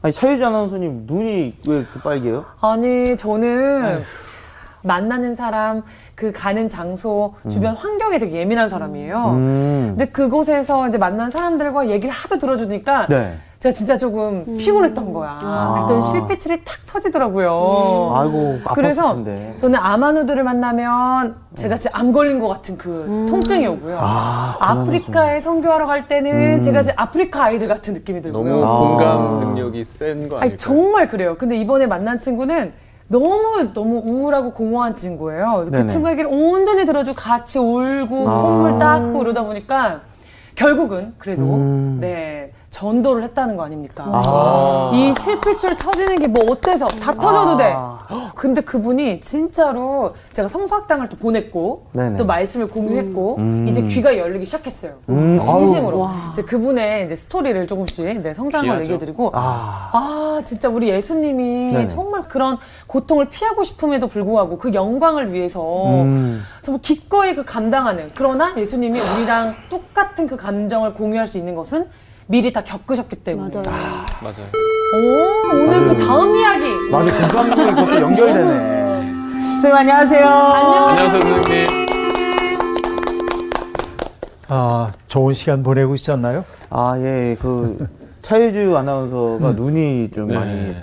아니 차유지 아나운서님 눈이 왜 이렇게 빨개요? 아니 저는 만나는 사람, 그 가는 장소, 주변 환경에 되게 예민한 사람이에요. 음. 근데 그곳에서 이제 만난 사람들과 얘기를 하도 들어주니까 네. 제가 진짜 조금 피곤했던 거야. 아. 그랬더니 실핏줄이 탁 터지더라고요. 아이고 아팠을 그래서 텐데. 저는 암환우들을 만나면 제가 진짜 암 걸린 것 같은 그 통증이 오고요. 아, 아, 프리카에 선교하러 갈 때는 음. 제가 진짜 아프리카 아이들 같은 느낌이 들고요. 너무 아. 공감 능력이 센 거 아닐까요? 아니 정말 그래요. 근데 이번에 만난 친구는 너무 너무 우울하고 공허한 친구예요. 그래서 네네. 그 친구 얘기를 온전히 들어주고 같이 울고 아. 콧물 닦고 이러다 보니까 결국은 그래도 음. 네 전도를 했다는 거 아닙니까? 아. 이 실핏줄 터지는 게 뭐 어때서 다 터져도 돼. 아. 근데 그분이 진짜로 제가 성수학당을 또 보냈고 네네. 또 말씀을 공유했고 음. 이제 귀가 열리기 시작했어요. 음, 진심으로. 이제 그분의 이제 스토리를 조금씩 네, 성장을 귀하죠. 얘기해 드리고 아. 아, 진짜 우리 예수님이 네네. 정말 그런 고통을 피하고 싶음에도 불구하고 그 영광을 위해서 음. 정말 기꺼이 그 감당하는 그러나 예수님이 우리랑 똑같은 그 감정을 공유할 수 있는 것은 미리 다 겪으셨기 때문에. 맞아요. 맞아요. 오, 오늘 그 다음 이야기. 맞아 공감능이 그것도 연결이 되네. 선생님 안녕하세요. 안녕하세요, 선생님. 아, 좋은 시간 보내고 있었나요? 아, 예, 그, 차유주 아나운서가 눈이 좀 네. 많이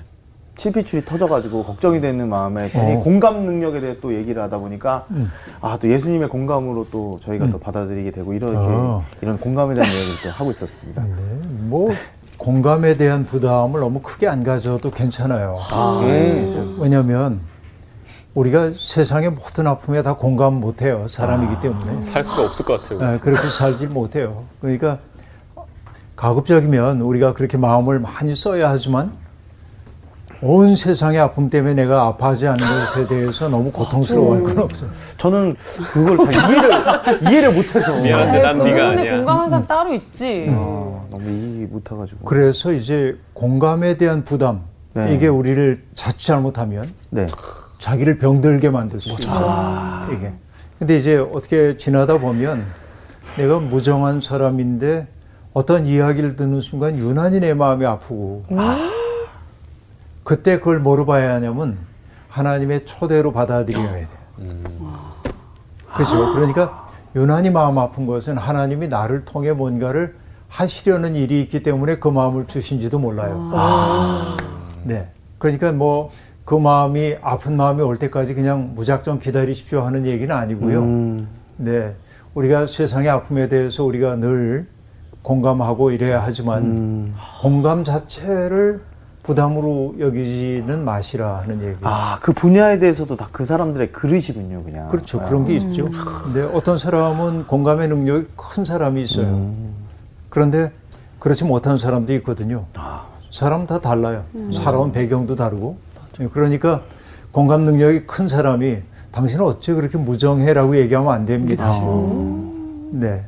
칠피출이 터져가지고 걱정이 되는 마음에 괜히 어. 공감 능력에 대해 또 얘기를 하다 보니까 음. 아, 또 예수님의 공감으로 또 저희가 또 받아들이게 되고 이렇게 어. 이런 공감에 대한 이야기를 또 하고 있었습니다. 네, 뭐 공감에 대한 부담을 너무 크게 안 가져도 괜찮아요. 아, 예. 저- 왜냐하면 우리가 세상의 모든 아픔에 다 공감 못해요. 사람이기 때문에. 살 수가 없을 것 같아요. 아, 그렇게 살지 못해요. 그러니까 가급적이면 우리가 그렇게 마음을 많이 써야 하지만 온 세상의 아픔 때문에 내가 아파하지 않는 것에 대해서 너무 고통스러워할 건 없어요. 저는 그걸 잘 이해를, 이해를 못해서. 미안한데 난 그분에 네가 아니야. 공감한 사람 따로 있지. 어, 너무 이해 못해가지고. 그래서 이제 공감에 대한 부담 네. 이게 우리를 자칫 잘못하면 네. 자기를 병들게 만들 수 있어요. 이게. 근데 이제 어떻게 지나다 보면 내가 무정한 사람인데 어떤 이야기를 듣는 순간 유난히 내 마음이 아프고 그때 그걸 뭐로 봐야 하냐면 하나님의 초대로 받아들여야 돼. 그렇죠. 그러니까 유난히 마음 아픈 것은 하나님이 나를 통해 뭔가를 하시려는 일이 있기 때문에 그 마음을 주신지도 몰라요. 네. 그러니까 뭐 그 마음이 아픈 마음이 올 때까지 그냥 무작정 기다리십시오 하는 얘기는 아니고요. 음, 네. 우리가 세상의 아픔에 대해서 우리가 늘 공감하고 이래야 하지만 음. 공감 자체를 부담으로 여기지는 마시라 하는 얘기. 아, 그 분야에 대해서도 다 그 사람들의 그릇이군요, 그냥. 그렇죠. 그런 게 있죠. 근데 어떤 사람은 공감의 능력이 큰 사람이 있어요. 음. 그런데 그렇지 못한 사람도 있거든요. 사람 다 달라요. 살아온 배경도 다르고. 예, 그러니까 공감 능력이 큰 사람이 당신은 어째 그렇게 무정해라고 얘기하면 안 됩니다. 네.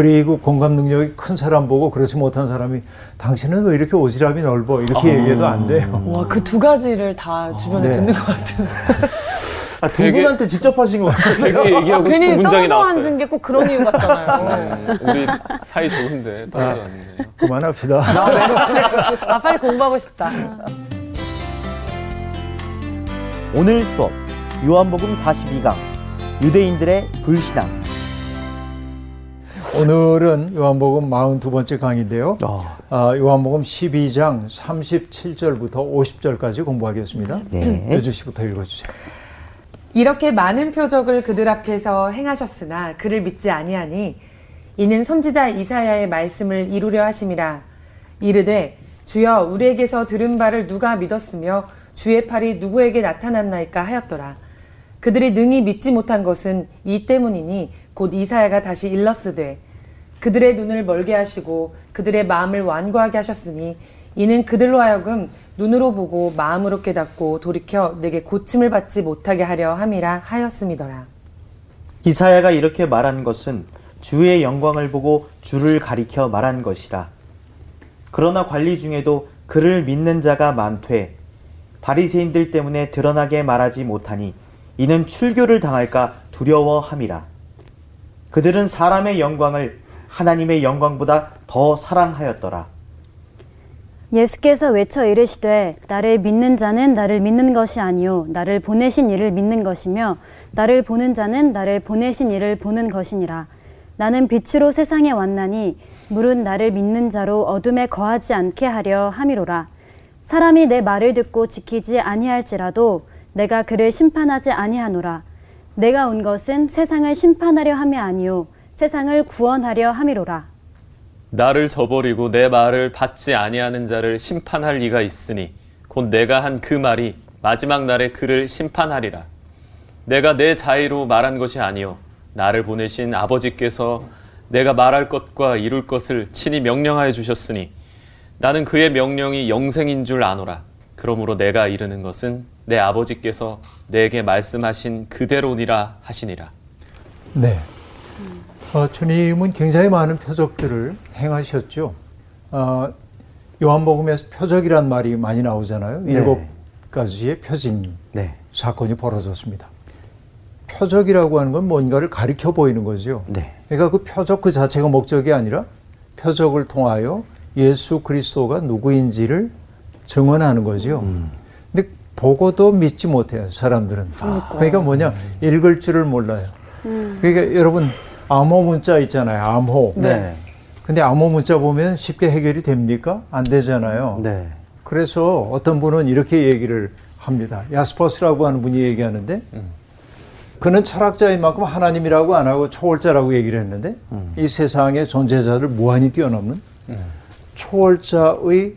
그리고 공감 능력이 큰 사람 보고 그렇지 못한 사람이 당신은 왜 이렇게 오지랖이 넓어 이렇게 얘기해도 안 돼요. 와, 그 두 가지를 다 주변에 네. 듣는 것 같은. 아, 두 되게- 분한테 직접 하신 것 같아요. 되게 얘기하고 싶은 문장이 나왔어요. 앉은 게 꼭 그런 이유 같잖아요. 네, 우리 사이 좋은데 떨어져 왔네요. 그만합시다. 아, 빨리 공부하고 싶다. 오늘 수업 요한복음 42강 유대인들의 불신앙. 오늘은 요한복음 42번째 강의인데요. 아, 아, 요한복음 12장 37절부터 50절까지 공부하겠습니다. 네. 여주 씨부터 읽어주세요. 이렇게 많은 표적을 그들 앞에서 행하셨으나 그를 믿지 아니하니 이는 선지자 이사야의 말씀을 이루려 하심이라 이르되 주여 우리에게서 들은 바를 누가 믿었으며 주의 팔이 누구에게 나타났나이까 하였더라 그들이 능히 믿지 못한 것은 이 때문이니 곧 이사야가 다시 일렀으되 그들의 눈을 멀게 하시고 그들의 마음을 완고하게 하셨으니 이는 그들로 하여금 눈으로 보고 마음으로 깨닫고 돌이켜 내게 고침을 받지 못하게 하려 함이라 하였음이더라. 이사야가 이렇게 말한 것은 주의 영광을 보고 주를 가리켜 말한 것이라. 그러나 관리 중에도 그를 믿는 자가 많되 바리새인들 때문에 드러나게 말하지 못하니 이는 출교를 당할까 두려워함이라. 그들은 사람의 영광을 하나님의 영광보다 더 사랑하였더라. 예수께서 외쳐 이르시되 나를 믿는 자는 나를 믿는 것이 아니요 나를 보내신 이를 믿는 것이며 나를 보는 자는 나를 보내신 이를 보는 것이니라. 나는 빛으로 세상에 왔나니 물은 나를 믿는 자로 어둠에 거하지 않게 하려 함이로라. 사람이 내 말을 듣고 지키지 아니할지라도 내가 그를 심판하지 아니하노라. 내가 온 것은 세상을 심판하려 함이 아니요 세상을 구원하려 함이로라 나를 저버리고 내 말을 받지 아니하는 자를 심판할 리가 있으니 곧 내가 한 그 말이 마지막 날에 그를 심판하리라. 내가 내 자의로 말한 것이 아니요 나를 보내신 아버지께서 내가 말할 것과 이룰 것을 친히 명령하여 주셨으니 나는 그의 명령이 영생인 줄 아노라. 그러므로 내가 이르는 것은 내 아버지께서 내게 말씀하신 그대로니라 하시니라. 네. 어, 주님은 굉장히 많은 표적들을 행하셨죠. 어, 요한복음에서 표적이란 말이 많이 나오잖아요. 네. 일곱 가지의 표징 네. 사건이 벌어졌습니다. 표적이라고 하는 건 뭔가를 가리켜 보이는 거죠. 네. 그러니까 그 표적 그 자체가 목적이 아니라 표적을 통하여 예수 그리스도가 누구인지를 증언하는 거죠. 근데 보고도 믿지 못해요, 사람들은. 그러니까 뭐냐, 읽을 줄을 몰라요. 그러니까 여러분, 암호 문자 있잖아요, 암호. 네. 근데 암호 문자 보면 쉽게 해결이 됩니까? 안 되잖아요. 네. 그래서 어떤 분은 이렇게 얘기를 합니다. 야스퍼스라고 하는 분이 얘기하는데 그는 철학자인 만큼 하나님이라고 안 하고 초월자라고 얘기를 했는데 이 세상의 존재자를 무한히 뛰어넘는 초월자의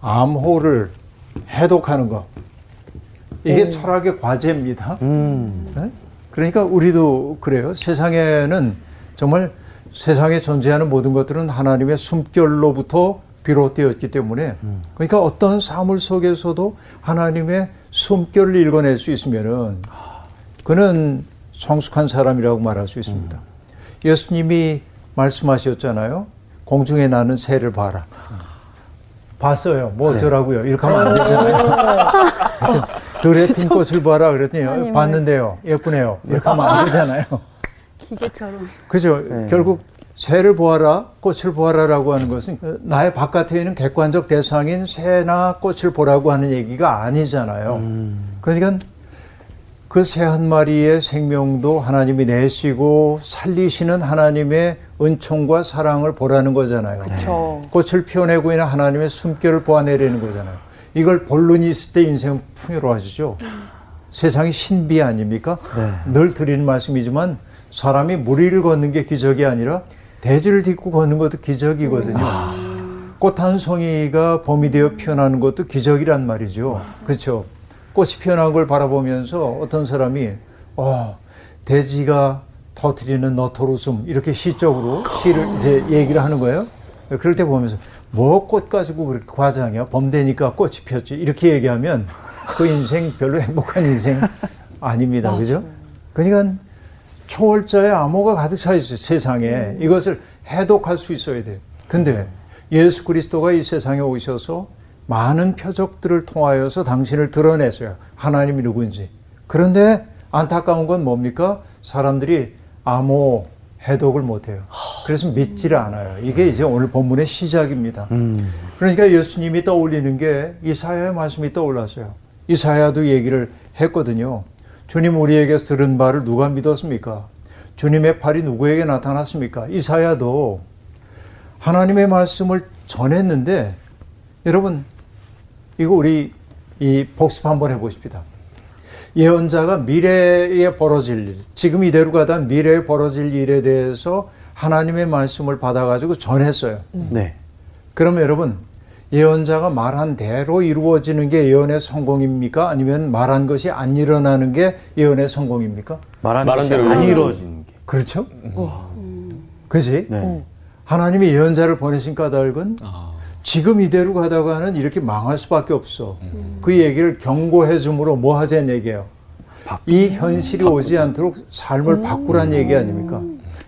암호를 해독하는 것 이게 철학의 과제입니다. 음. 네? 그러니까 우리도 그래요. 세상에는 정말 세상에 존재하는 모든 것들은 하나님의 숨결로부터 비롯되었기 때문에 그러니까 어떤 사물 속에서도 하나님의 숨결을 읽어낼 수 있으면은 그는 성숙한 사람이라고 말할 수 있습니다. 예수님이 말씀하셨잖아요. 공중에 나는 새를 봐라. 봤어요. 뭐 어쩌라고요. 이렇게 하면 안 되잖아요. 들에 핀 꽃을 봐라 그랬더니 하나님을. 봤는데요. 예쁘네요. 이렇게 하면 안 되잖아요. 기계처럼 그죠? 네. 결국 새를 보아라, 꽃을 보아라라고 하는 것은 나의 바깥에 있는 객관적 대상인 새나 꽃을 보라고 하는 얘기가 아니잖아요. 그러니까 그 새 한 마리의 생명도 하나님이 내시고 살리시는 하나님의 은총과 사랑을 보라는 거잖아요. 그렇죠. 꽃을 피워내고 있는 하나님의 숨결을 보아내려는 거잖아요. 이걸 본론이 있을 때 인생은 풍요로워지죠. 세상이 신비 아닙니까? 늘 드리는 말씀이지만 사람이 무리를 걷는 게 기적이 아니라 대지를 딛고 걷는 것도 기적이거든요. 꽃한 송이가 봄이 되어 피어나는 것도 기적이란 말이죠. 그렇죠. 꽃이 피어난 걸 바라보면서 어떤 사람이 어, 대지가 터트리는 너토로숨 이렇게 시적으로 시를 이제 얘기를 하는 거예요. 그럴 때 보면서 뭐 꽃 가지고 그렇게 과장이야? 봄 되니까 꽃이 피었지. 이렇게 얘기하면 그 인생 별로 행복한 인생 아닙니다. 그죠? 그러니까 초월자의 암호가 가득 차 있어요, 세상에. 이것을 해독할 수 있어야 돼요. 근데 예수 그리스도가 이 세상에 오셔서 많은 표적들을 통하여서 당신을 드러내세요. 하나님이 누구인지. 그런데 안타까운 건 뭡니까? 사람들이 암호 해독을 못해요. 그래서 믿지를 않아요. 이게 이제 오늘 본문의 시작입니다. 그러니까 예수님이 떠올리는 게 이사야의 말씀이 떠올랐어요. 이사야도 얘기를 했거든요. 주님 우리에게서 들은 바를 누가 믿었습니까? 주님의 팔이 누구에게 나타났습니까? 이사야도 하나님의 말씀을 전했는데 여러분 이거 우리 이 복습 한번 해보십시다. 예언자가 미래에 벌어질 일, 지금 이대로 가다 미래에 벌어질 일에 대해서 하나님의 말씀을 받아가지고 전했어요. 네. 그러면 여러분 예언자가 말한 대로 이루어지는 게 예언의 성공입니까? 아니면 말한 것이 안 일어나는 게 예언의 성공입니까? 말한, 말한 대로 안 이루어지는 게. 그렇죠? 그지? 네. 하나님이 예언자를 보내신 까닭은 지금 이대로 가다가는 이렇게 망할 수밖에 없어. 그 얘기를 경고해 줌으로 뭐 하자는 얘기예요. 이 현실이 오지 않도록 삶을 바꾸란 얘기 아닙니까?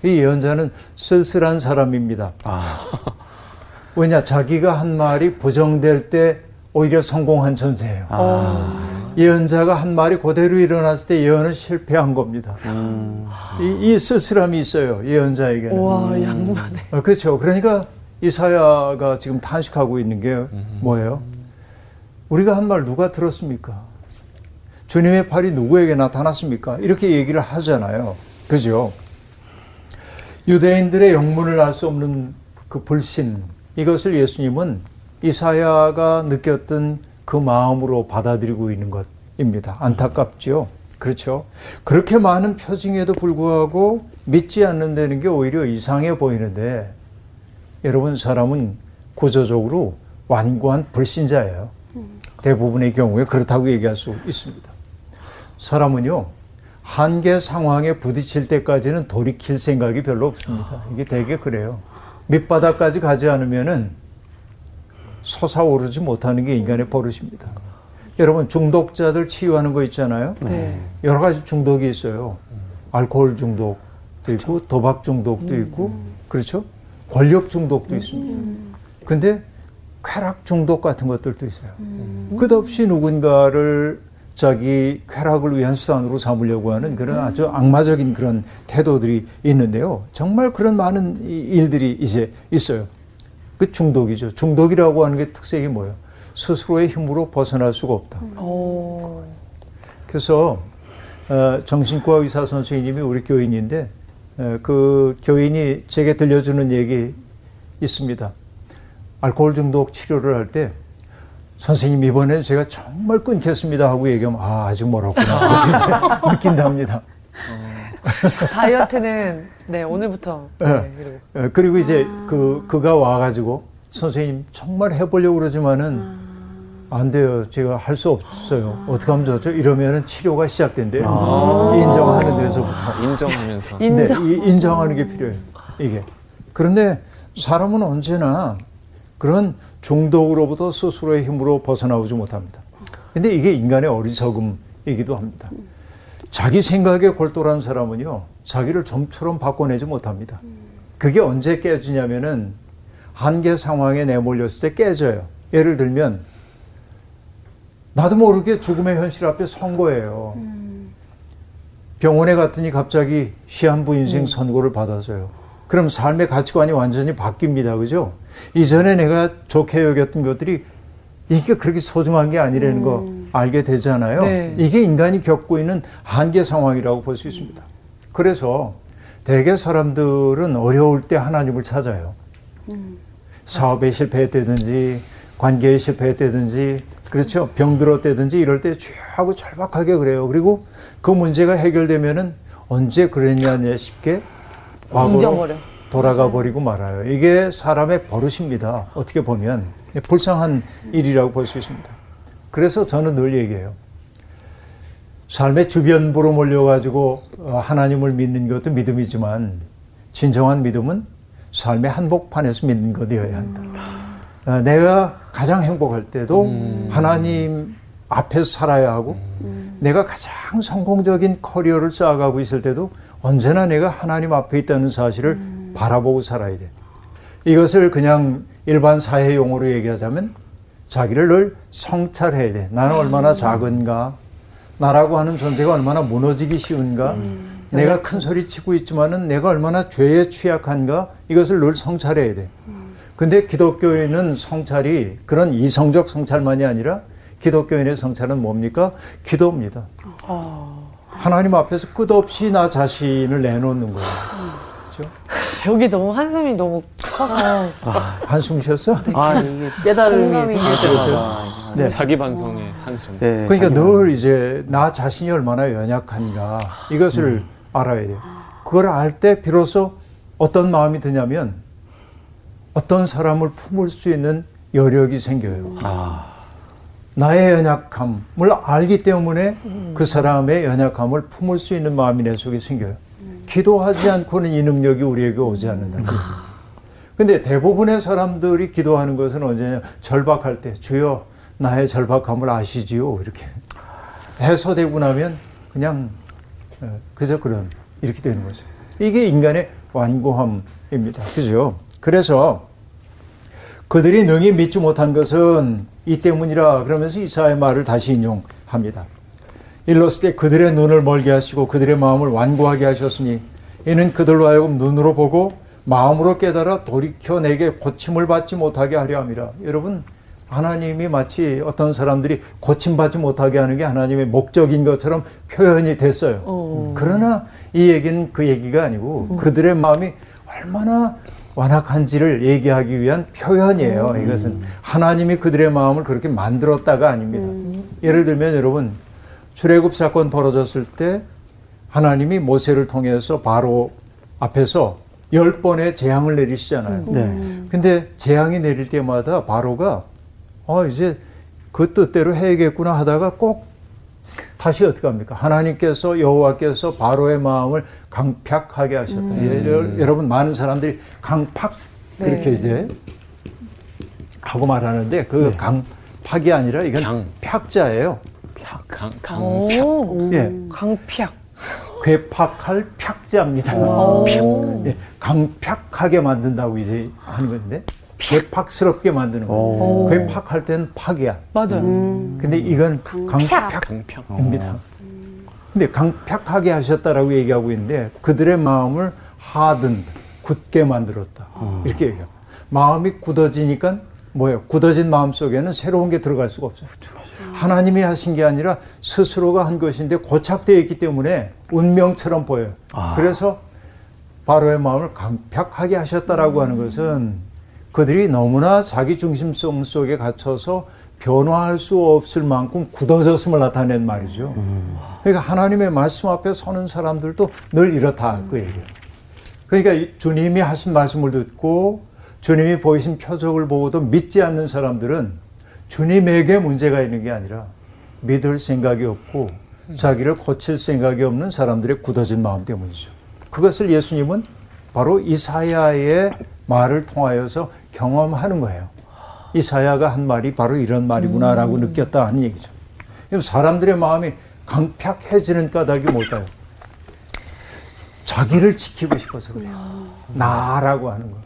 이 예언자는 쓸쓸한 사람입니다. 왜냐 자기가 한 말이 부정될 때 오히려 성공한 존재예요. 예언자가 한 말이 그대로 일어났을 때 예언은 실패한 겁니다. 이, 이 쓸쓸함이 있어요 예언자에게는. 와 양반에. 어, 그렇죠. 그러니까 이사야가 지금 탄식하고 있는 게 뭐예요? 우리가 한 말 누가 들었습니까? 주님의 팔이 누구에게 나타났습니까? 이렇게 얘기를 하잖아요. 그죠? 유대인들의 영문을 알 수 없는 그 불신, 이것을 예수님은 이사야가 느꼈던 그 마음으로 받아들이고 있는 것입니다. 안타깝죠? 그렇죠? 그렇게 많은 표징에도 불구하고 믿지 않는다는 게 오히려 이상해 보이는데 여러분 사람은 구조적으로 완고한 불신자예요. 대부분의 경우에 그렇다고 얘기할 수 있습니다. 사람은요 한계 상황에 부딪힐 때까지는 돌이킬 생각이 별로 없습니다. 이게 되게 그래요. 밑바닥까지 가지 않으면은 솟아오르지 못하는 게 인간의 버릇입니다. 여러분 중독자들 치유하는 거 있잖아요. 네. 여러 가지 중독이 있어요. 알코올 중독도 있고 도박 중독도 있고 그렇죠? 권력 중독도 있습니다. 근데 쾌락 중독 같은 것들도 있어요. 끝없이 누군가를 자기 쾌락을 위한 수단으로 삼으려고 하는 그런 아주 악마적인 그런 태도들이 있는데요. 정말 그런 많은 이- 일들이 이제 있어요. 그 중독이죠. 중독이라고 하는 게 특색이 뭐예요? 스스로의 힘으로 벗어날 수가 없다. 오. 그래서 어, 정신과 의사 선생님이 우리 교인인데 어, 그 교인이 제게 들려주는 얘기 있습니다. 알코올 중독 치료를 할 때 선생님 이번에 제가 정말 끊겠습니다 하고 얘기하면 아 아직 멀었구나 이제 느낀답니다. 다이어트는 네 오늘부터. 네, 그리고. 어, 그리고 이제 그 그가 와가지고 선생님 정말 해보려고 그러지만은 안 돼요. 제가 할 수 없어요. 어떻게 하면 좋죠? 이러면은 치료가 시작된대요. 인정하는 데서부터. 인정하면서. 인정. 네, 이- 인정하는 게 필요해요. 이게. 그런데 사람은 언제나 그런 중독으로부터 스스로의 힘으로 벗어나오지 못합니다. 근데 이게 인간의 어리석음이기도 합니다. 자기 생각에 골똘한 사람은요, 자기를 좀처럼 바꿔내지 못합니다. 그게 언제 깨지냐면은 한계 상황에 내몰렸을 때 깨져요. 예를 들면, 나도 모르게 죽음의 현실 앞에 선 거예요. 병원에 갔더니 갑자기 시한부 인생 선고를 받아서요. 그럼 삶의 가치관이 완전히 바뀝니다. 그죠? 이전에 내가 좋게 여겼던 것들이 이게 그렇게 소중한 게 아니라는 거 알게 되잖아요. 네. 이게 인간이 겪고 있는 한계 상황이라고 볼 수 있습니다. 그래서 대개 사람들은 어려울 때 하나님을 찾아요. 사업에 실패했다든지 관계에 실패했다든지 그렇죠. 병들었다든지 이럴 때 쥐하고 절박하게 그래요. 그리고 그 문제가 해결되면은 언제 그랬냐 싶게 과거로 잊어버려. 돌아가 버리고 말아요. 이게 사람의 버릇입니다. 어떻게 보면. 불쌍한 일이라고 볼 수 있습니다. 그래서 저는 늘 얘기해요. 삶의 주변부로 몰려가지고 어, 하나님을 믿는 것도 믿음이지만 진정한 믿음은 삶의 한복판에서 믿는 것이어야 한다. 어, 내가 가장 행복할 때도 하나님 앞에서 살아야 하고 내가 가장 성공적인 커리어를 쌓아가고 있을 때도 언제나 내가 하나님 앞에 있다는 사실을 바라보고 살아야 돼. 이것을 그냥 일반 사회 용어로 얘기하자면 자기를 늘 성찰해야 돼. 나는 얼마나 작은가, 나라고 하는 존재가 얼마나 무너지기 쉬운가, 내가 큰 소리 치고 있지만은 내가 얼마나 죄에 취약한가, 이것을 늘 성찰해야 돼. 근데 기독교인은 성찰이 그런 이성적 성찰만이 아니라 기독교인의 성찰은 뭡니까? 기도입니다. 하나님 앞에서 끝없이 나 자신을 내놓는 거예요. 여기 너무 한숨이 너무 커서 한숨 쉬었어? 아 이게 깨달음이 생길 때마다 네. 자기 반성의 한숨. 네, 그러니까 자기 늘 이제 나 자신이 얼마나 연약한가 이것을 알아야 돼요. 그걸 알 때 비로소 어떤 마음이 드냐면 어떤 사람을 품을 수 있는 여력이 생겨요. 나의 연약함을 알기 때문에 그 사람의 연약함을 품을 수 있는 마음이 내 속에 생겨요. 기도하지 않고는 이 능력이 우리에게 오지 않는다. 근데 대부분의 사람들이 기도하는 것은 언제냐? 절박할 때, 주여, 나의 절박함을 아시지요? 이렇게. 해소되고 나면 그냥, 어, 그저 그런, 이렇게 되는 거죠. 이게 인간의 완고함입니다. 그죠? 그래서 그들이 능히 믿지 못한 것은 이 때문이라 그러면서 이사의 말을 다시 인용합니다. 일렀을 때 그들의 눈을 멀게 하시고 그들의 마음을 완고하게 하셨으니 이는 그들로 하여금 눈으로 보고 마음으로 깨달아 돌이켜 내게 고침을 받지 못하게 하려 함이라. 여러분 하나님이 마치 어떤 사람들이 고침받지 못하게 하는 게 하나님의 목적인 것처럼 표현이 됐어요. 그러나 이 얘기는 그 얘기가 아니고 그들의 마음이 얼마나 완악한지를 얘기하기 위한 표현이에요. 이것은 하나님이 그들의 마음을 그렇게 만들었다가 아닙니다. 예를 들면 여러분 출애굽 사건 벌어졌을 때 하나님이 모세를 통해서 바로 앞에서 열 번의 재앙을 내리시잖아요. 네. 근데 재앙이 내릴 때마다 바로가 어 이제 그 뜻대로 해야겠구나 하다가 꼭 다시 어떻게 합니까? 하나님께서 여호와께서 바로의 마음을 강팍하게 하셨다. 예, 여- 여러분 많은 사람들이 강팍 그렇게 네. 이제 하고 말하는데 그 강팍이 아니라 이건 강. 팍자예요. 강, 강, 오, 예, 강팍. 괴팍할 팍자입니다. 오. 예, 강팍하게 만든다고 이제 하는 건데 괴 팍스럽게 만드는 거예요. 괴팍할 때는 팍이야. 맞아요. 근데 이건 강팍 강평. 입니다. 근데 강팍하게 하셨다라고 얘기하고 있는데 그들의 마음을 하든 굳게 만들었다. 이렇게 얘기해요. 마음이 굳어지니까 뭐예요? 굳어진 마음 속에는 새로운 게 들어갈 수가 없어요. 하나님이 하신 게 아니라 스스로가 한 것인데 고착되어 있기 때문에 운명처럼 보여요. 그래서 바로의 마음을 강팍하게 하셨다라고 하는 것은 그들이 너무나 자기 중심성 속에 갇혀서 변화할 수 없을 만큼 굳어졌음을 나타낸 말이죠. 그러니까 하나님의 말씀 앞에 서는 사람들도 늘 이렇다 그 얘기예요. 그러니까 이 주님이 하신 말씀을 듣고 주님이 보이신 표적을 보고도 믿지 않는 사람들은 주님에게 문제가 있는 게 아니라 믿을 생각이 없고 자기를 고칠 생각이 없는 사람들의 굳어진 마음 때문이죠. 그것을 예수님은 바로 이사야의 말을 통하여서 경험하는 거예요. 이사야가 한 말이 바로 이런 말이구나라고 느꼈다 하는 얘기죠. 사람들의 마음이 강팍해지는 까닭이 뭘까요? 자기를 지키고 싶어서 그래요. 나라고 하는 거.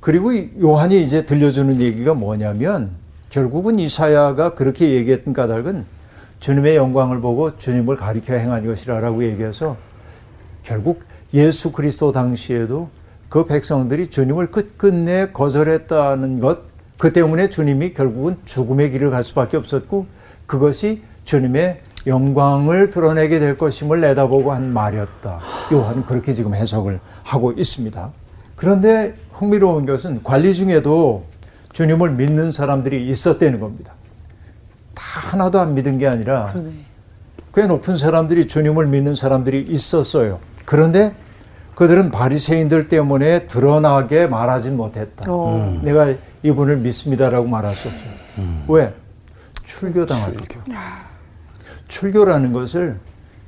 그리고 이 요한이 이제 들려주는 얘기가 뭐냐면 결국은 이사야가 그렇게 얘기했던 까닭은 주님의 영광을 보고 주님을 가리켜 행한 것이라라고 얘기해서 결국 예수 그리스도 당시에도 그 백성들이 주님을 끝끝내 거절했다는 것, 그 때문에 주님이 결국은 죽음의 길을 갈 수밖에 없었고 그것이 주님의 영광을 드러내게 될 것임을 내다보고 한 말이었다. 요한은 그렇게 지금 해석을 하고 있습니다. 그런데 흥미로운 것은 관리 중에도 주님을 믿는 사람들이 있었다는 겁니다. 다 하나도 안 믿은 게 아니라 그러네. 꽤 높은 사람들이 주님을 믿는 사람들이 있었어요. 그런데 그들은 바리새인들 때문에 드러나게 말하진 못했다. 어. 내가 이분을 믿습니다라고 말할 수 없어요. 왜? 출교당할 때. 출교라는 것을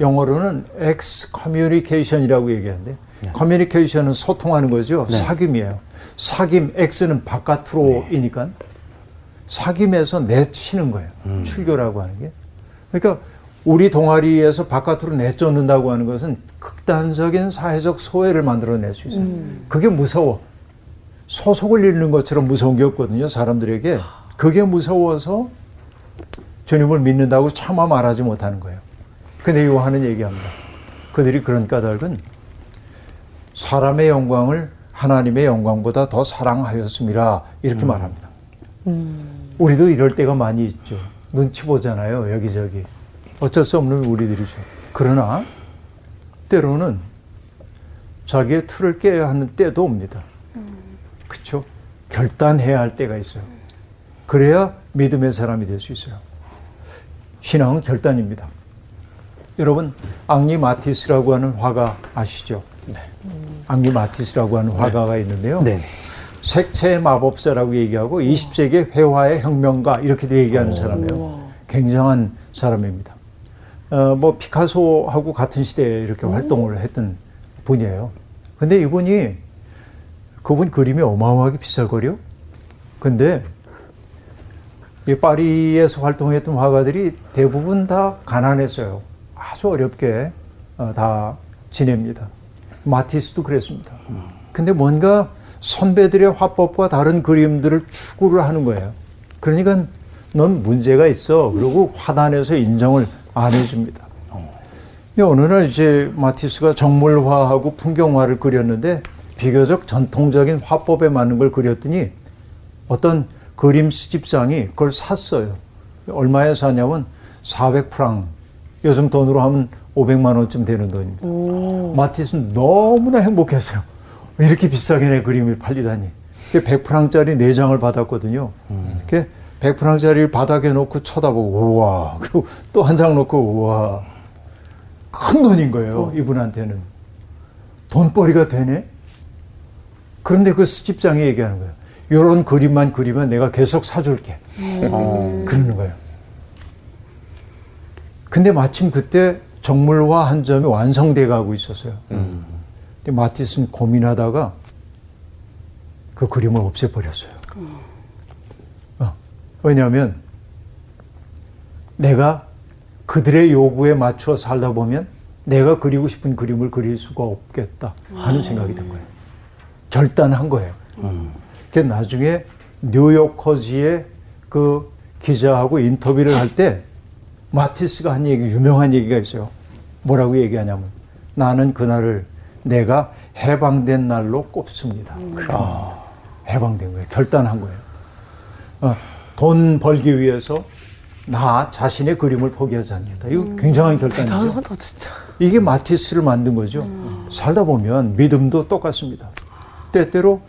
영어로는 excommunication이라고 얘기하는데 communication은 소통하는 거죠. 사귐이에요. 사귐 X는 바깥으로이니까 사귐에서 내치는 거예요. 출교라고 하는 게. 그러니까 우리 동아리에서 바깥으로 내쫓는다고 하는 것은 극단적인 사회적 소외를 만들어낼 수 있어요. 그게 무서워. 소속을 잃는 것처럼 무서운 게 없거든요. 사람들에게. 그게 무서워서 주님을 믿는다고 차마 말하지 못하는 거예요. 근데 요한은 얘기합니다. 그들이 그런 까닭은 사람의 영광을 하나님의 영광보다 더 사랑하였습니다. 이렇게 말합니다. 우리도 이럴 때가 많이 있죠. 눈치 보잖아요. 여기저기. 어쩔 수 없는 우리들이죠. 그러나 때로는 자기의 틀을 깨야 하는 때도 옵니다. 그렇죠? 결단해야 할 때가 있어요. 그래야 믿음의 사람이 될 수 있어요. 신앙은 결단입니다. 여러분 앙리 마티스라고 하는 화가 아시죠? 앙리 마티스라고 하는 화가가 있는데요. 네. 색채의 마법사라고 얘기하고 20세기 회화의 혁명가 이렇게도 얘기하는 사람이에요. 굉장한 사람입니다. 어, 뭐 피카소하고 같은 시대에 이렇게 활동을 했던 분이에요. 근데 이분이 그분 그림이 어마어마하게 비쌀거려. 근데 이 파리에서 활동했던 화가들이 대부분 다 가난했어요. 아주 어렵게 어, 다 지냅니다. 마티스도 그랬습니다. 근데 뭔가 선배들의 화법과 다른 그림들을 추구를 하는 거예요. 그러니까 넌 문제가 있어. 그리고 화단에서 인정을 안 해줍니다. 근데 어느 날 이제 마티스가 정물화하고 풍경화를 그렸는데 비교적 전통적인 화법에 맞는 걸 그렸더니 어떤 그림 수집상이 그걸 샀어요. 얼마에 사냐면 400프랑. 요즘 돈으로 하면 500만 원쯤 되는 돈입니다. 마티스는 너무나 행복했어요. 이렇게 비싸게 내 그림이 팔리다니. 100프랑짜리 4장을 받았거든요. 이렇게 100프랑짜리를 바닥에 놓고 쳐다보고 우와. 그리고 또 한 장 놓고 우와. 큰 돈인 거예요. 이분한테는. 돈벌이가 되네? 그런데 그 수집장이 얘기하는 거예요. 이런 그림만 그리면 내가 계속 사줄게. 그러는 거예요. 근데 마침 그때 정물화 한 점이 완성돼 가고 있었어요. 근데 마티스는 고민하다가 그 그림을 없애버렸어요. 어, 왜냐하면 내가 그들의 요구에 맞춰 살다 보면 내가 그리고 싶은 그림을 그릴 수가 없겠다 하는 생각이 든 거예요. 결단한 거예요. 그 나중에 뉴요커지의 그 기자하고 인터뷰를 할 때 마티스가 한 얘기 유명한 얘기가 있어요. 뭐라고 얘기하냐면 나는 그날을 내가 해방된 날로 꼽습니다. 아, 해방된 거예요. 결단한 거예요. 어, 돈 벌기 위해서 나 자신의 그림을 포기하지 않겠다. 이거 굉장한 결단이죠. 대단하다 진짜. 이게 마티스를 만든 거죠. 살다 보면 믿음도 똑같습니다. 때때로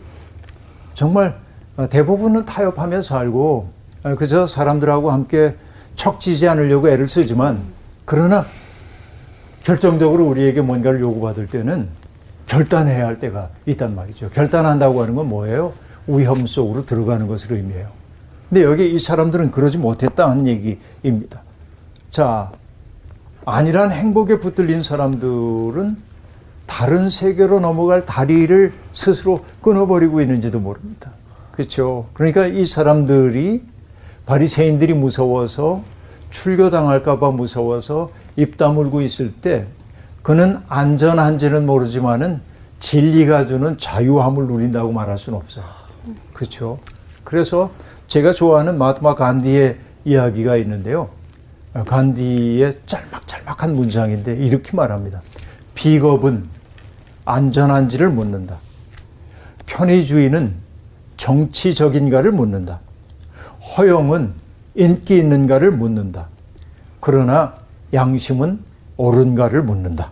정말 대부분은 타협하며 살고 어, 그저 사람들하고 함께 척지지 않으려고 애를 쓰지만 그러나 결정적으로 우리에게 뭔가를 요구받을 때는 결단해야 할 때가 있단 말이죠. 결단한다고 하는 건 뭐예요? 위험 속으로 들어가는 것을 의미해요. 근데 여기 이 사람들은 그러지 못했다 하는 얘기입니다. 자, 아니란 행복에 붙들린 사람들은 다른 세계로 넘어갈 다리를 스스로 끊어버리고 있는지도 모릅니다. 그렇죠. 그러니까 이 사람들이 바리새인들이 무서워서 출교당할까봐 무서워서 입 다물고 있을 때 그는 안전한지는 모르지만은 진리가 주는 자유함을 누린다고 말할 수는 없어요. 그렇죠. 그래서 제가 좋아하는 마트마 간디의 이야기가 있는데요. 간디의 짤막짤막한 문장인데 이렇게 말합니다. 비겁은 안전한지를 묻는다. 편의주의는 정치적인가를 묻는다. 허영은 인기 있는가를 묻는다. 그러나 양심은 옳은가를 묻는다.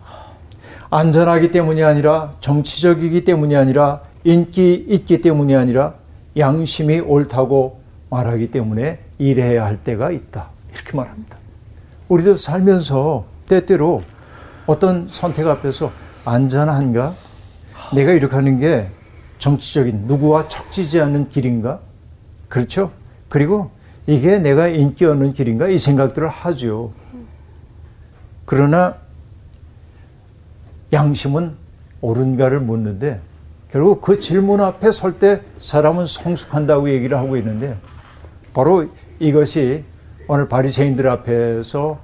안전하기 때문이 아니라 정치적이기 때문이 아니라 인기 있기 때문이 아니라 양심이 옳다고 말하기 때문에 일해야 할 때가 있다. 이렇게 말합니다. 우리도 살면서 때때로 어떤 선택 앞에서 안전한가? 내가 이렇게 하는 게 정치적인 누구와 척지지 않는 길인가? 그렇죠? 그리고 이게 내가 인기 얻는 길인가? 이 생각들을 하죠. 그러나 양심은 옳은가를 묻는데 결국 그 질문 앞에 설 때 사람은 성숙한다고 얘기를 하고 있는데 바로 이것이 오늘 바리새인들 앞에서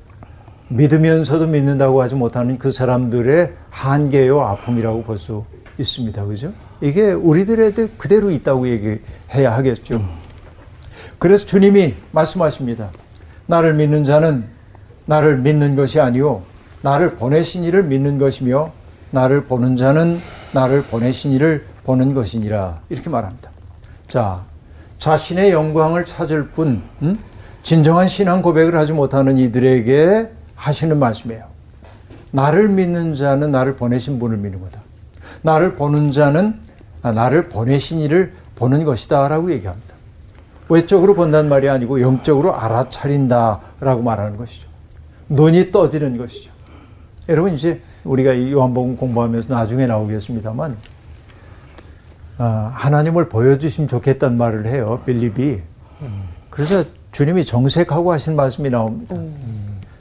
믿으면서도 믿는다고 하지 못하는 그 사람들의 한계요 아픔이라고 볼 수 있습니다. 그죠? 이게 우리들에도 그대로 있다고 얘기해야 하겠죠. 그래서 주님이 말씀하십니다. 나를 믿는 자는 나를 믿는 것이 아니요 나를 보내신 이를 믿는 것이며 나를 보는 자는 나를 보내신 이를 보는 것이니라 이렇게 말합니다. 자, 자신의 영광을 찾을 뿐 음? 진정한 신앙 고백을 하지 못하는 이들에게 하시는 말씀이에요. 나를 믿는 자는 나를 보내신 분을 믿는 거다. 나를 보는 자는 나를 보내신 이를 보는 것이다 라고 얘기합니다. 외적으로 본다는 말이 아니고 영적으로 알아차린다 라고 말하는 것이죠. 눈이 떠지는 것이죠. 여러분 이제 우리가 이 요한복음 공부하면서 나중에 나오겠습니다만 아, 하나님을 보여주시면 좋겠다는 말을 해요. 빌립이. 그래서 주님이 정색하고 하신 말씀이 나옵니다.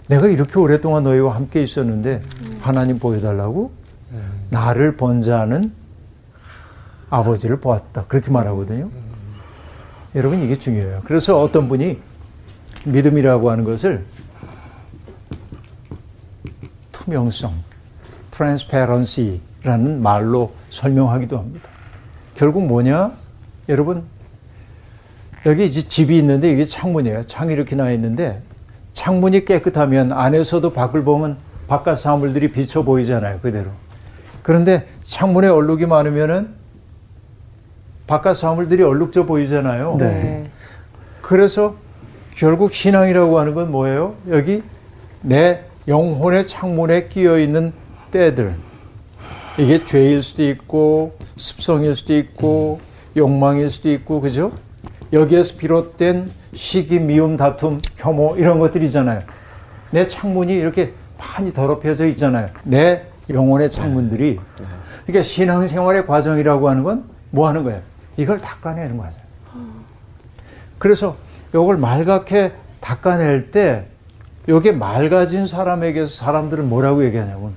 내가 이렇게 오랫동안 너희와 함께 있었는데 하나님 보여달라고 나를 본 자는 아버지를 보았다. 그렇게 말하거든요. 여러분 이게 중요해요. 그래서 어떤 분이 믿음이라고 하는 것을 투명성, transparency라는 말로 설명하기도 합니다. 결국 뭐냐? 여러분 여기 이제 집이 있는데 이게 창문이에요. 창이 이렇게 나 있는데 창문이 깨끗하면 안에서도 밖을 보면 바깥 사물들이 비쳐 보이잖아요. 그대로. 그런데 창문에 얼룩이 많으면은 바깥 사물들이 얼룩져 보이잖아요. 네. 그래서 결국 신앙이라고 하는 건 뭐예요? 여기 내 영혼의 창문에 끼어 있는 때들. 이게 죄일 수도 있고 습성일 수도 있고 욕망일 수도 있고 그죠? 여기에서 비롯된 시기, 미움, 다툼, 혐오 이런 것들이잖아요. 내 창문이 이렇게 많이 더럽혀져 있잖아요. 내 영혼의 창문들이. 그러니까 신앙생활의 과정이라고 하는 건 뭐 하는 거예요? 이걸 닦아내는 거죠. 그래서 이걸 맑게 닦아낼 때 이게 맑아진 사람에게서 사람들은 뭐라고 얘기하냐면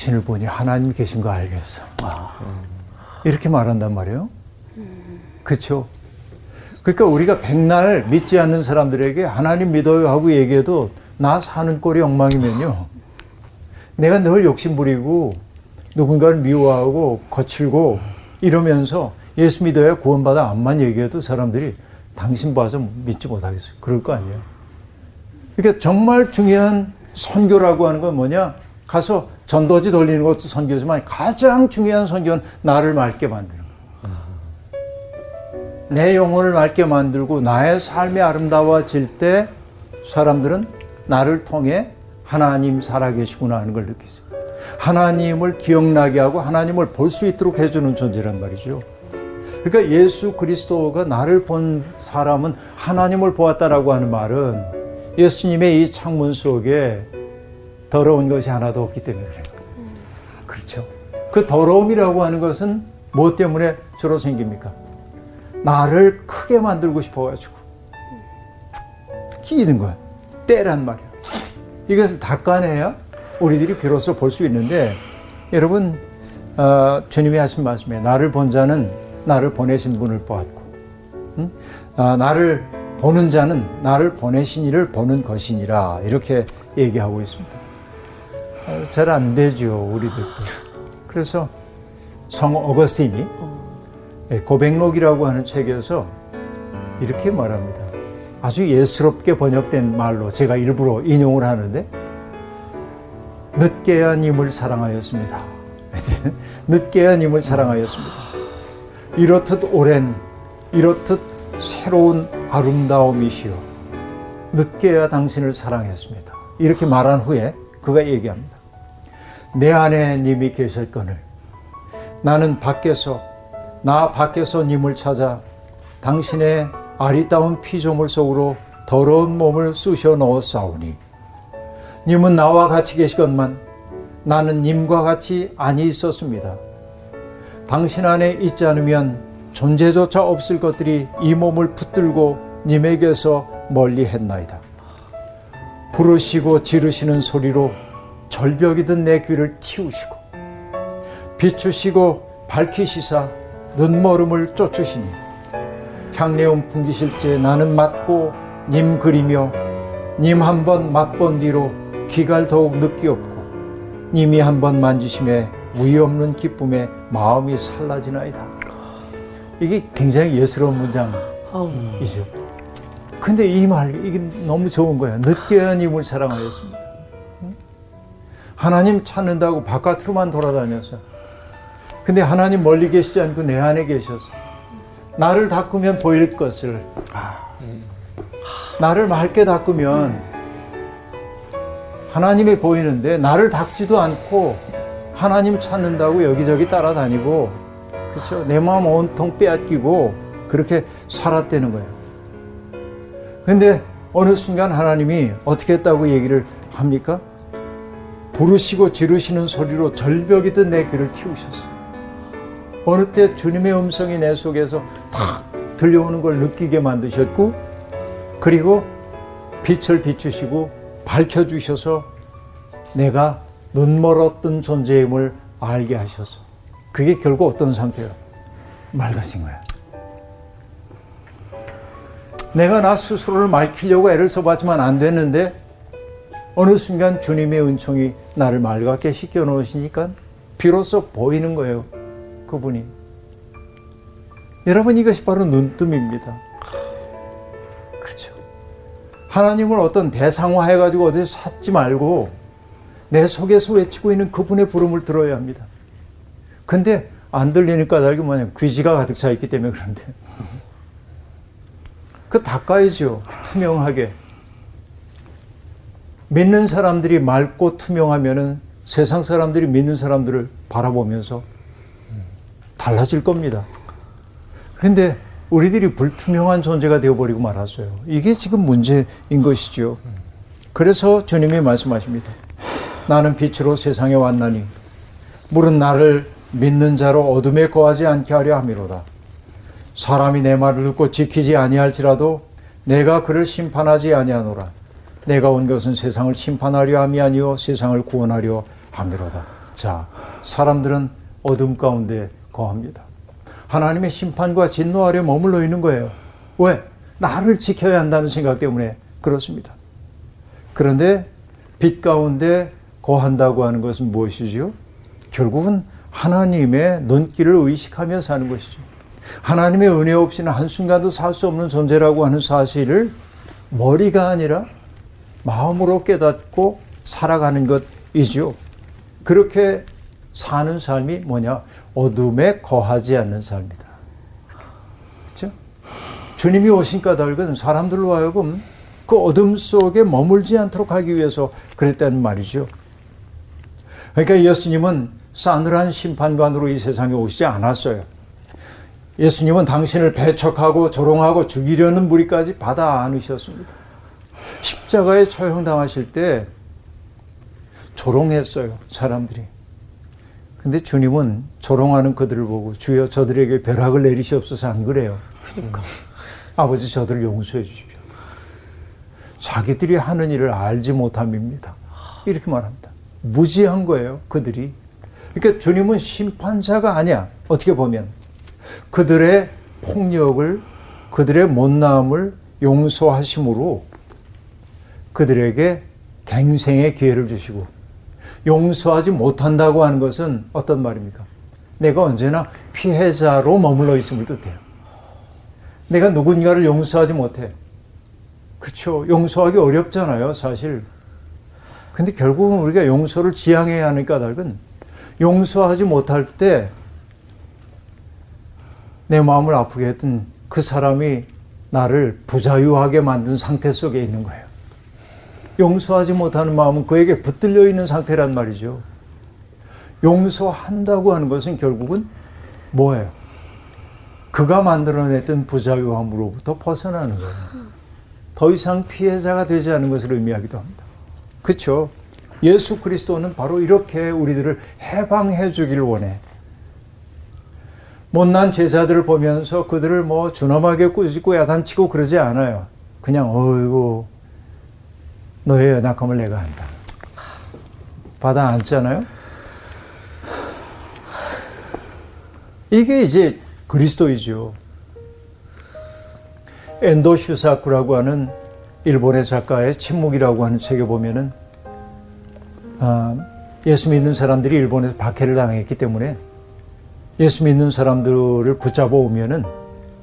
당신을 보니 하나님 계신 거 알겠어. 이렇게 말한단 말이에요. 그렇죠? 그러니까 우리가 백날 믿지 않는 사람들에게 하나님 믿어요 하고 얘기해도 나 사는 꼴이 엉망이면요. 내가 늘 욕심 부리고 누군가를 미워하고 거칠고 이러면서 예수 믿어야 구원받아 암만 얘기해도 사람들이 당신 봐서 믿지 못하겠어요. 그럴 거 아니에요. 그러니까 정말 중요한 선교라고 하는 건 뭐냐? 가서 전도지 돌리는 것도 선교지만 가장 중요한 선교는 나를 맑게 만드는 거예요. 내 영혼을 맑게 만들고 나의 삶이 아름다워질 때 사람들은 나를 통해 하나님 살아계시구나 하는 걸 느끼죠. 하나님을 기억나게 하고 하나님을 볼 수 있도록 해주는 존재란 말이죠. 그러니까 예수 그리스도가 나를 본 사람은 하나님을 보았다라고 하는 말은 예수님의 이 창문 속에 더러운 것이 하나도 없기 때문에 그래요. 그렇죠. 그 더러움이라고 하는 것은 무엇 때문에 주로 생깁니까? 나를 크게 만들고 싶어가지고 끼는 거야. 때란 말이야. 이것을 닦아내야 우리들이 비로소 볼 수 있는데 여러분 어, 주님이 하신 말씀에 나를 본 자는 나를 보내신 분을 보았고 응? 아, 나를 보는 자는 나를 보내신 이를 보는 것이니라 이렇게 얘기하고 있습니다. 어, 잘안 되죠 우리들도. 그래서 성 어거스틴이 예, 고백록이라고 하는 책에서 이렇게 말합니다. 아주 예스럽게 번역된 말로 제가 일부러 인용을 하는데 늦게야 님을 사랑하였습니다. 늦게야 님을 사랑하였습니다. 이렇듯 오랜 이렇듯 새로운 아름다움이시여 늦게야 당신을 사랑했습니다. 이렇게 말한 후에 그가 얘기합니다. 내 안에 님이 계셨거늘 나는 밖에서 나 밖에서 님을 찾아 당신의 아리따운 피조물 속으로 더러운 몸을 쑤셔 넣었사오니 님은 나와 같이 계시건만 나는 님과 같이 아니 있었습니다. 당신 안에 있지 않으면 존재조차 없을 것들이 이 몸을 붙들고 님에게서 멀리 했나이다. 부르시고 지르시는 소리로 절벽이든 내 귀를 틔우시고 비추시고 밝히시사 눈머름을 쫓으시니 향내음 풍기실제 나는 맞고 님 그리며 님 한 번 맛본 뒤로 기갈 더욱 느끼 없고 님이 한 번 만지심에 위 없는 기쁨에 마음이 살라지나이다. 이게 굉장히 예스러운 문장이죠. 근데 이 말, 이게 너무 좋은 거야. 늦게야 님을 사랑하였습니다. 하나님 찾는다고 바깥으로만 돌아다녔어. 근데 하나님 멀리 계시지 않고 내 안에 계셔서 나를 닦으면 보일 것을 나를 맑게 닦으면 하나님이 보이는데 나를 닦지도 않고 하나님 찾는다고 여기저기 따라다니고 그렇죠 내 마음 온통 빼앗기고 그렇게 살았다는 거예요. 근데 어느 순간 하나님이 어떻게 했다고 얘기를 합니까? 부르시고 지르시는 소리로 절벽이든 내 귀를 틔우셨어요. 어느 때 주님의 음성이 내 속에서 탁 들려오는 걸 느끼게 만드셨고, 그리고 빛을 비추시고 밝혀주셔서 내가 눈멀었던 존재임을 알게 하셔서 그게 결국 어떤 상태예요? 맑아진 거야. 내가 나 스스로를 맑히려고 애를 써봤지만 안 됐는데 어느 순간 주님의 은총이 나를 맑게 씻겨 놓으시니까 비로소 보이는 거예요. 그분이. 여러분 이것이 바로 눈뜸입니다. 그렇죠. 하나님을 어떤 대상화해 가지고 어디서 찾지 말고 내 속에서 외치고 있는 그분의 부름을 들어야 합니다. 근데 안 들리는 까닭이 뭐냐 귀지가 가득 차 있기 때문에 그런데 그 닦아야죠 투명하게 믿는 사람들이 맑고 투명하면은 세상 사람들이 믿는 사람들을 바라보면서 달라질 겁니다. 그런데 우리들이 불투명한 존재가 되어버리고 말았어요. 이게 지금 문제인 것이죠. 그래서 주님이 말씀하십니다. 나는 빛으로 세상에 왔나니 물은 나를 믿는 자로 어둠에 거하지 않게 하려 함이로다. 사람이 내 말을 듣고 지키지 아니할지라도 내가 그를 심판하지 아니하노라. 내가 온 것은 세상을 심판하려 함이 아니요 세상을 구원하려 함이로다. 자, 사람들은 어둠 가운데 거합니다. 하나님의 심판과 진노 아래 머물러 있는 거예요. 왜? 나를 지켜야 한다는 생각 때문에 그렇습니다. 그런데 빛 가운데 거한다고 하는 것은 무엇이죠? 결국은 하나님의 눈길을 의식하며 사는 것이죠. 하나님의 은혜 없이는 한순간도 살 수 없는 존재라고 하는 사실을 머리가 아니라 마음으로 깨닫고 살아가는 것이죠. 그렇게 사는 삶이 뭐냐? 어둠에 거하지 않는 삶이다. 그렇죠? 주님이 오신 까닭은 사람들로 하여금 그 어둠 속에 머물지 않도록 하기 위해서 그랬다는 말이죠. 그러니까 예수님은 싸늘한 심판관으로 이 세상에 오시지 않았어요. 예수님은 당신을 배척하고 조롱하고 죽이려는 무리까지 받아 안으셨습니다. 십자가에 처형당하실 때 조롱했어요, 사람들이. 근데 주님은 조롱하는 그들을 보고 주여 저들에게 벼락을 내리시옵소서 안 그래요. 그러니까. 아버지 저들을 용서해 주십시오. 자기들이 하는 일을 알지 못함입니다. 이렇게 말합니다. 무지한 거예요, 그들이. 그러니까 주님은 심판자가 아니야. 어떻게 보면 그들의 폭력을 그들의 못나음을 용서하심으로 그들에게 갱생의 기회를 주시고 용서하지 못한다고 하는 것은 어떤 말입니까? 내가 언제나 피해자로 머물러 있음을 뜻해요. 내가 누군가를 용서하지 못해. 그렇죠. 용서하기 어렵잖아요, 사실. 근데 결국은 우리가 용서를 지향해야 하는 까닭은 용서하지 못할 때 내 마음을 아프게 했던 그 사람이 나를 부자유하게 만든 상태 속에 있는 거예요. 용서하지 못하는 마음은 그에게 붙들려 있는 상태란 말이죠. 용서한다고 하는 것은 결국은 뭐예요? 그가 만들어냈던 부자유함으로부터 벗어나는 거예요. 더 이상 피해자가 되지 않은 것을 의미하기도 합니다. 그렇죠? 예수 그리스도는 바로 이렇게 우리들을 해방해 주기를 원해. 못난 제자들을 보면서 그들을 뭐 준엄하게 꾸짖고 야단치고 그러지 않아요. 그냥 어이구 너의 연약함을 내가 한다. 받아 안잖아요. 이게 이제 그리스도이죠. 엔도 슈사쿠라고 하는 일본의 작가의 침묵이라고 하는 책에 보면은 아, 예수 믿는 사람들이 일본에서 박해를 당했기 때문에 예수 믿는 사람들을 붙잡아 오면은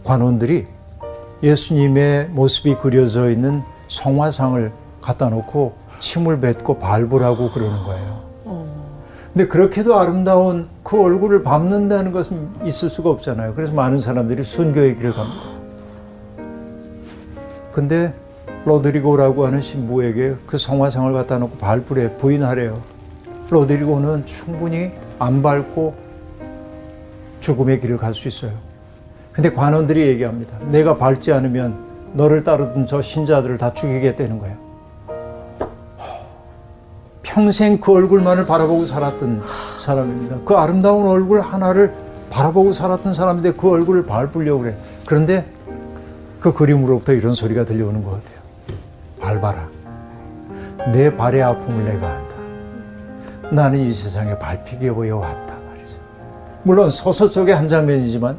관원들이 예수님의 모습이 그려져 있는 성화상을 갖다 놓고 침을 뱉고 발부라고 그러는 거예요. 근데 그렇게도 아름다운 그 얼굴을 밟는다는 것은 있을 수가 없잖아요. 그래서 많은 사람들이 순교의 길을 갑니다. 근데 로드리고라고 하는 신부에게 그 성화상을 갖다 놓고 발불에 부인하래요. 로드리고는 충분히 안 밟고 죽음의 길을 갈 수 있어요. 근데 관원들이 얘기합니다. 내가 밟지 않으면 너를 따르던 저 신자들을 다 죽이겠다는 거예요. 평생 그 얼굴만을 바라보고 살았던 사람입니다. 그 아름다운 얼굴 하나를 바라보고 살았던 사람인데 그 얼굴을 밟으려고 그래. 그런데 그 그림으로부터 이런 소리가 들려오는 것 같아요. 밟아라. 내 발의 아픔을 내가 한다. 나는 이 세상에 밟히기 위해 왔다 말이죠. 물론 소설 속의 한 장면이지만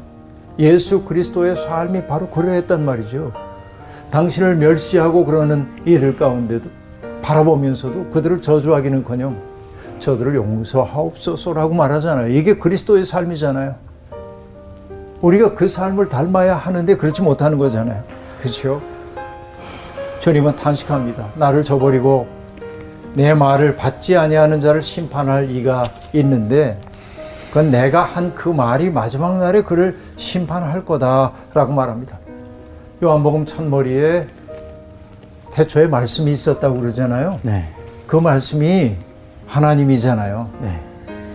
예수 그리스도의 삶이 바로 그러했단 말이죠. 당신을 멸시하고 그러는 이들 가운데도 바라보면서도 그들을 저주하기는커녕 저들을 용서하옵소서라고 말하잖아요. 이게 그리스도의 삶이잖아요. 우리가 그 삶을 닮아야 하는데 그렇지 못하는 거잖아요. 그렇죠? 주님은 탄식합니다. 나를 저버리고 내 말을 받지 아니하는 자를 심판할 이가 있는데 그건 내가 한 그 말이 마지막 날에 그를 심판할 거다라고 말합니다. 요한복음 첫머리에 태초에 말씀이 있었다고 그러잖아요. 네. 그 말씀이 하나님이잖아요. 네.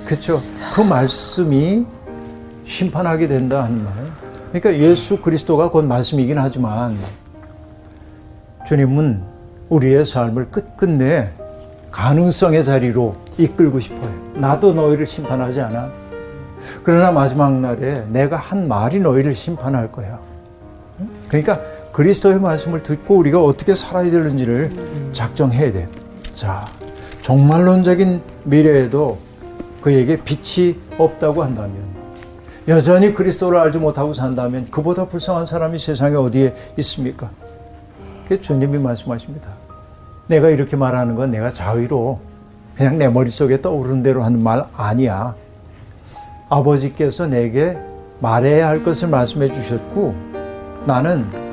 그렇죠. 그 말씀이 심판하게 된다 하는 말. 그러니까 예수 그리스도가 곧 말씀이긴 하지만 주님은 우리의 삶을 끝끝내 가능성의 자리로 이끌고 싶어요. 나도 너희를 심판하지 않아. 그러나 마지막 날에 내가 한 말이 너희를 심판할 거야. 그러니까 그리스도의 말씀을 듣고 우리가 어떻게 살아야 되는지를 작정해야 돼. 자, 종말론적인 미래에도 그에게 빛이 없다고 한다면, 여전히 그리스도를 알지 못하고 산다면 그보다 불쌍한 사람이 세상에 어디에 있습니까? 그 주님이 말씀하십니다. 내가 이렇게 말하는 건 내가 자의로 그냥 내 머릿속에 떠오르는 대로 하는 말 아니야. 아버지께서 내게 말해야 할 것을 말씀해 주셨고 나는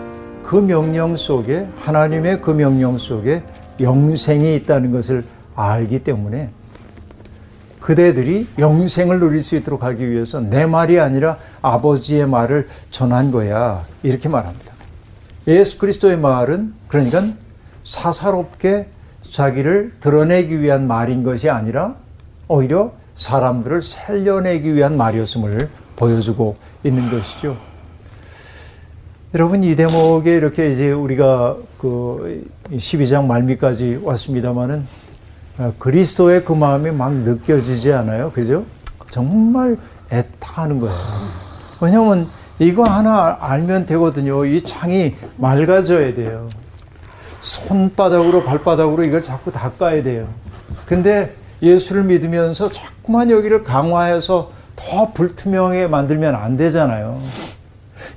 그 명령 속에 하나님의 그 명령 속에 영생이 있다는 것을 알기 때문에 그대들이 영생을 누릴 수 있도록 하기 위해서 내 말이 아니라 아버지의 말을 전한 거야. 이렇게 말합니다. 예수 그리스도의 말은 그러니까 사사롭게 자기를 드러내기 위한 말인 것이 아니라 오히려 사람들을 살려내기 위한 말이었음을 보여주고 있는 것이죠. 여러분 이 대목에 이렇게 이제 우리가 그 12장 말미까지 왔습니다마는 어, 그리스도의 그 마음이 막 느껴지지 않아요, 그죠? 정말 애타하는 거예요. 왜냐하면 이거 하나 알면 되거든요. 이 창이 맑아져야 돼요. 손바닥으로 발바닥으로 이걸 자꾸 닦아야 돼요. 근데 예수를 믿으면서 자꾸만 여기를 강화해서 더 불투명하게 만들면 안 되잖아요.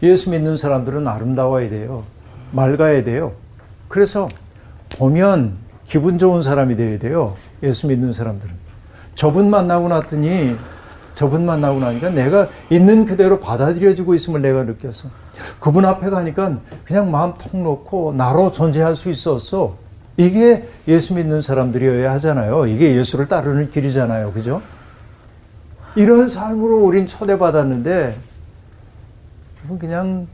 예수 믿는 사람들은 아름다워야 돼요. 맑아야 돼요. 그래서 보면 기분 좋은 사람이 되어야 돼요. 예수 믿는 사람들은. 저분 만나고 났더니 저분 만나고 나니까 내가 있는 그대로 받아들여지고 있음을 내가 느꼈어. 그분 앞에 가니까 그냥 마음 통 놓고 나로 존재할 수 있었어. 이게 예수 믿는 사람들이어야 하잖아요. 이게 예수를 따르는 길이잖아요. 그죠? 이런 삶으로 우린 초대받았는데 그냥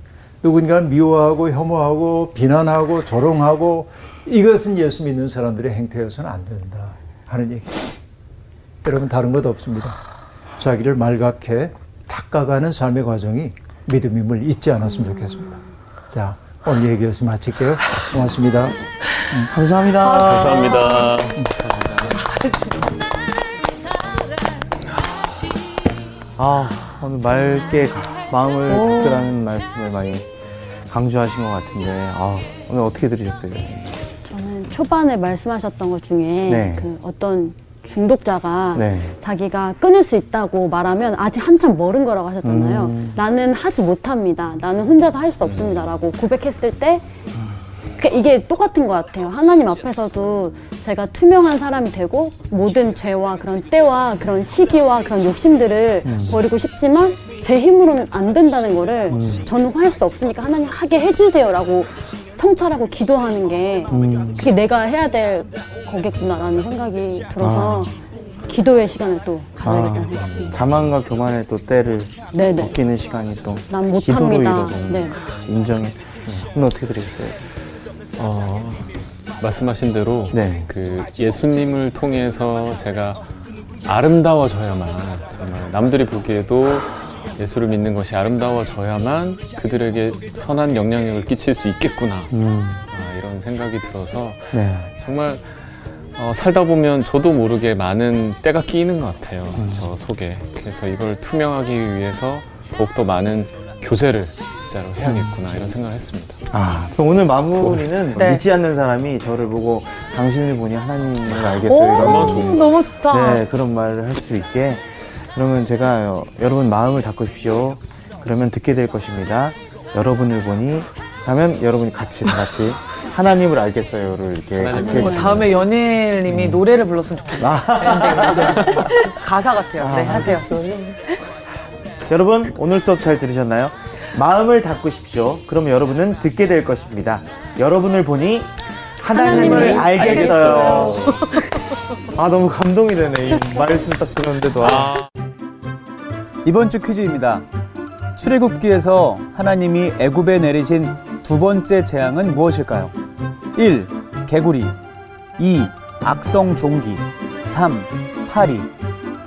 누군가 미워하고 혐오하고 비난하고 조롱하고 이것은 예수 믿는 사람들의 행태여서는 안 된다 하는 얘기. 여러분 다른 것 없습니다. 자기를 말갛게 닦아가는 삶의 과정이 믿음임을 잊지 않았으면 좋겠습니다. 자, 오늘 얘기 여기서 마칠게요. 고맙습니다. 감사합니다. 감사합니다. 아, 오늘 맑게 가- 마음을 닦으라는 말씀을 많이 강조하신 것 같은데, 아, 오늘 어떻게 들으셨어요? 저는 초반에 말씀하셨던 것 중에 네. 그 어떤 중독자가 네. 자기가 끊을 수 있다고 말하면 아직 한참 멀은 거라고 하셨잖아요. 음. 나는 하지 못합니다. 나는 혼자서 할 수 없습니다라고 고백했을 때 그러니까 이게 똑같은 것 같아요. 하나님 앞에서도 제가 투명한 사람이 되고 모든 죄와 그런 때와 그런 시기와 그런 욕심들을 버리고 싶지만 제 힘으로는 안 된다는 거를 저는 할 수 없으니까 하나님 하게 해주세요라고 성찰하고 기도하는 게 그게 내가 해야 될 거겠구나라는 생각이 들어서 기도의 시간을 또 가져야겠다는 생각이 습니다 자만과 교만의 또 때를 네네. 벗기는 시간이 또 난 못합니다. 네. 인정해. 오늘 어떻게 들으셨어요? 어, 말씀하신 대로 네. 그 예수님을 통해서 제가 아름다워져야만 정말 남들이 보기에도 예수를 믿는 것이 아름다워져야만 그들에게 선한 영향력을 끼칠 수 있겠구나 음, 아, 이런 생각이 들어서 네. 정말 어, 살다 보면 저도 모르게 많은 때가 끼이는 것 같아요 저 속에 그래서 이걸 투명하기 위해서 더욱더 많은 교제를 진짜로 해야겠구나 이런 생각을 했습니다 아, 그럼 오늘 마무리는 네. 믿지 않는 사람이 저를 보고 당신을 보니 하나님을 알겠어요. 오, 이런 너무 너무 좋다. 네, 그런 말을 할 수 있게. 그러면 제가 어, 여러분 마음을 닦으십시오. 그러면 듣게 될 것입니다. 여러분을 보니 하면 여러분이 같이 다 같이 하나님을 알겠어요를 이렇게 하나님을 같이 뭐 해주시면 다음에 연예인님이 노래를 불렀으면 좋겠네요. 엔딩. 가사 같아요. 네, 하세요. 여러분 오늘 수업 잘 들으셨나요? 마음을 닦으십시오. 그럼 여러분은 듣게 될 것입니다. 여러분을 보니 하나님을 하나님을 알겠어요. 아 너무 감동이 되네. 이 말씀 딱 들었는데도. 아. 이번 주 퀴즈입니다. 출애굽기에서 하나님이 애굽에 내리신 두 번째 재앙은 무엇일까요? 1. 개구리 2. 악성 종기 3. 파리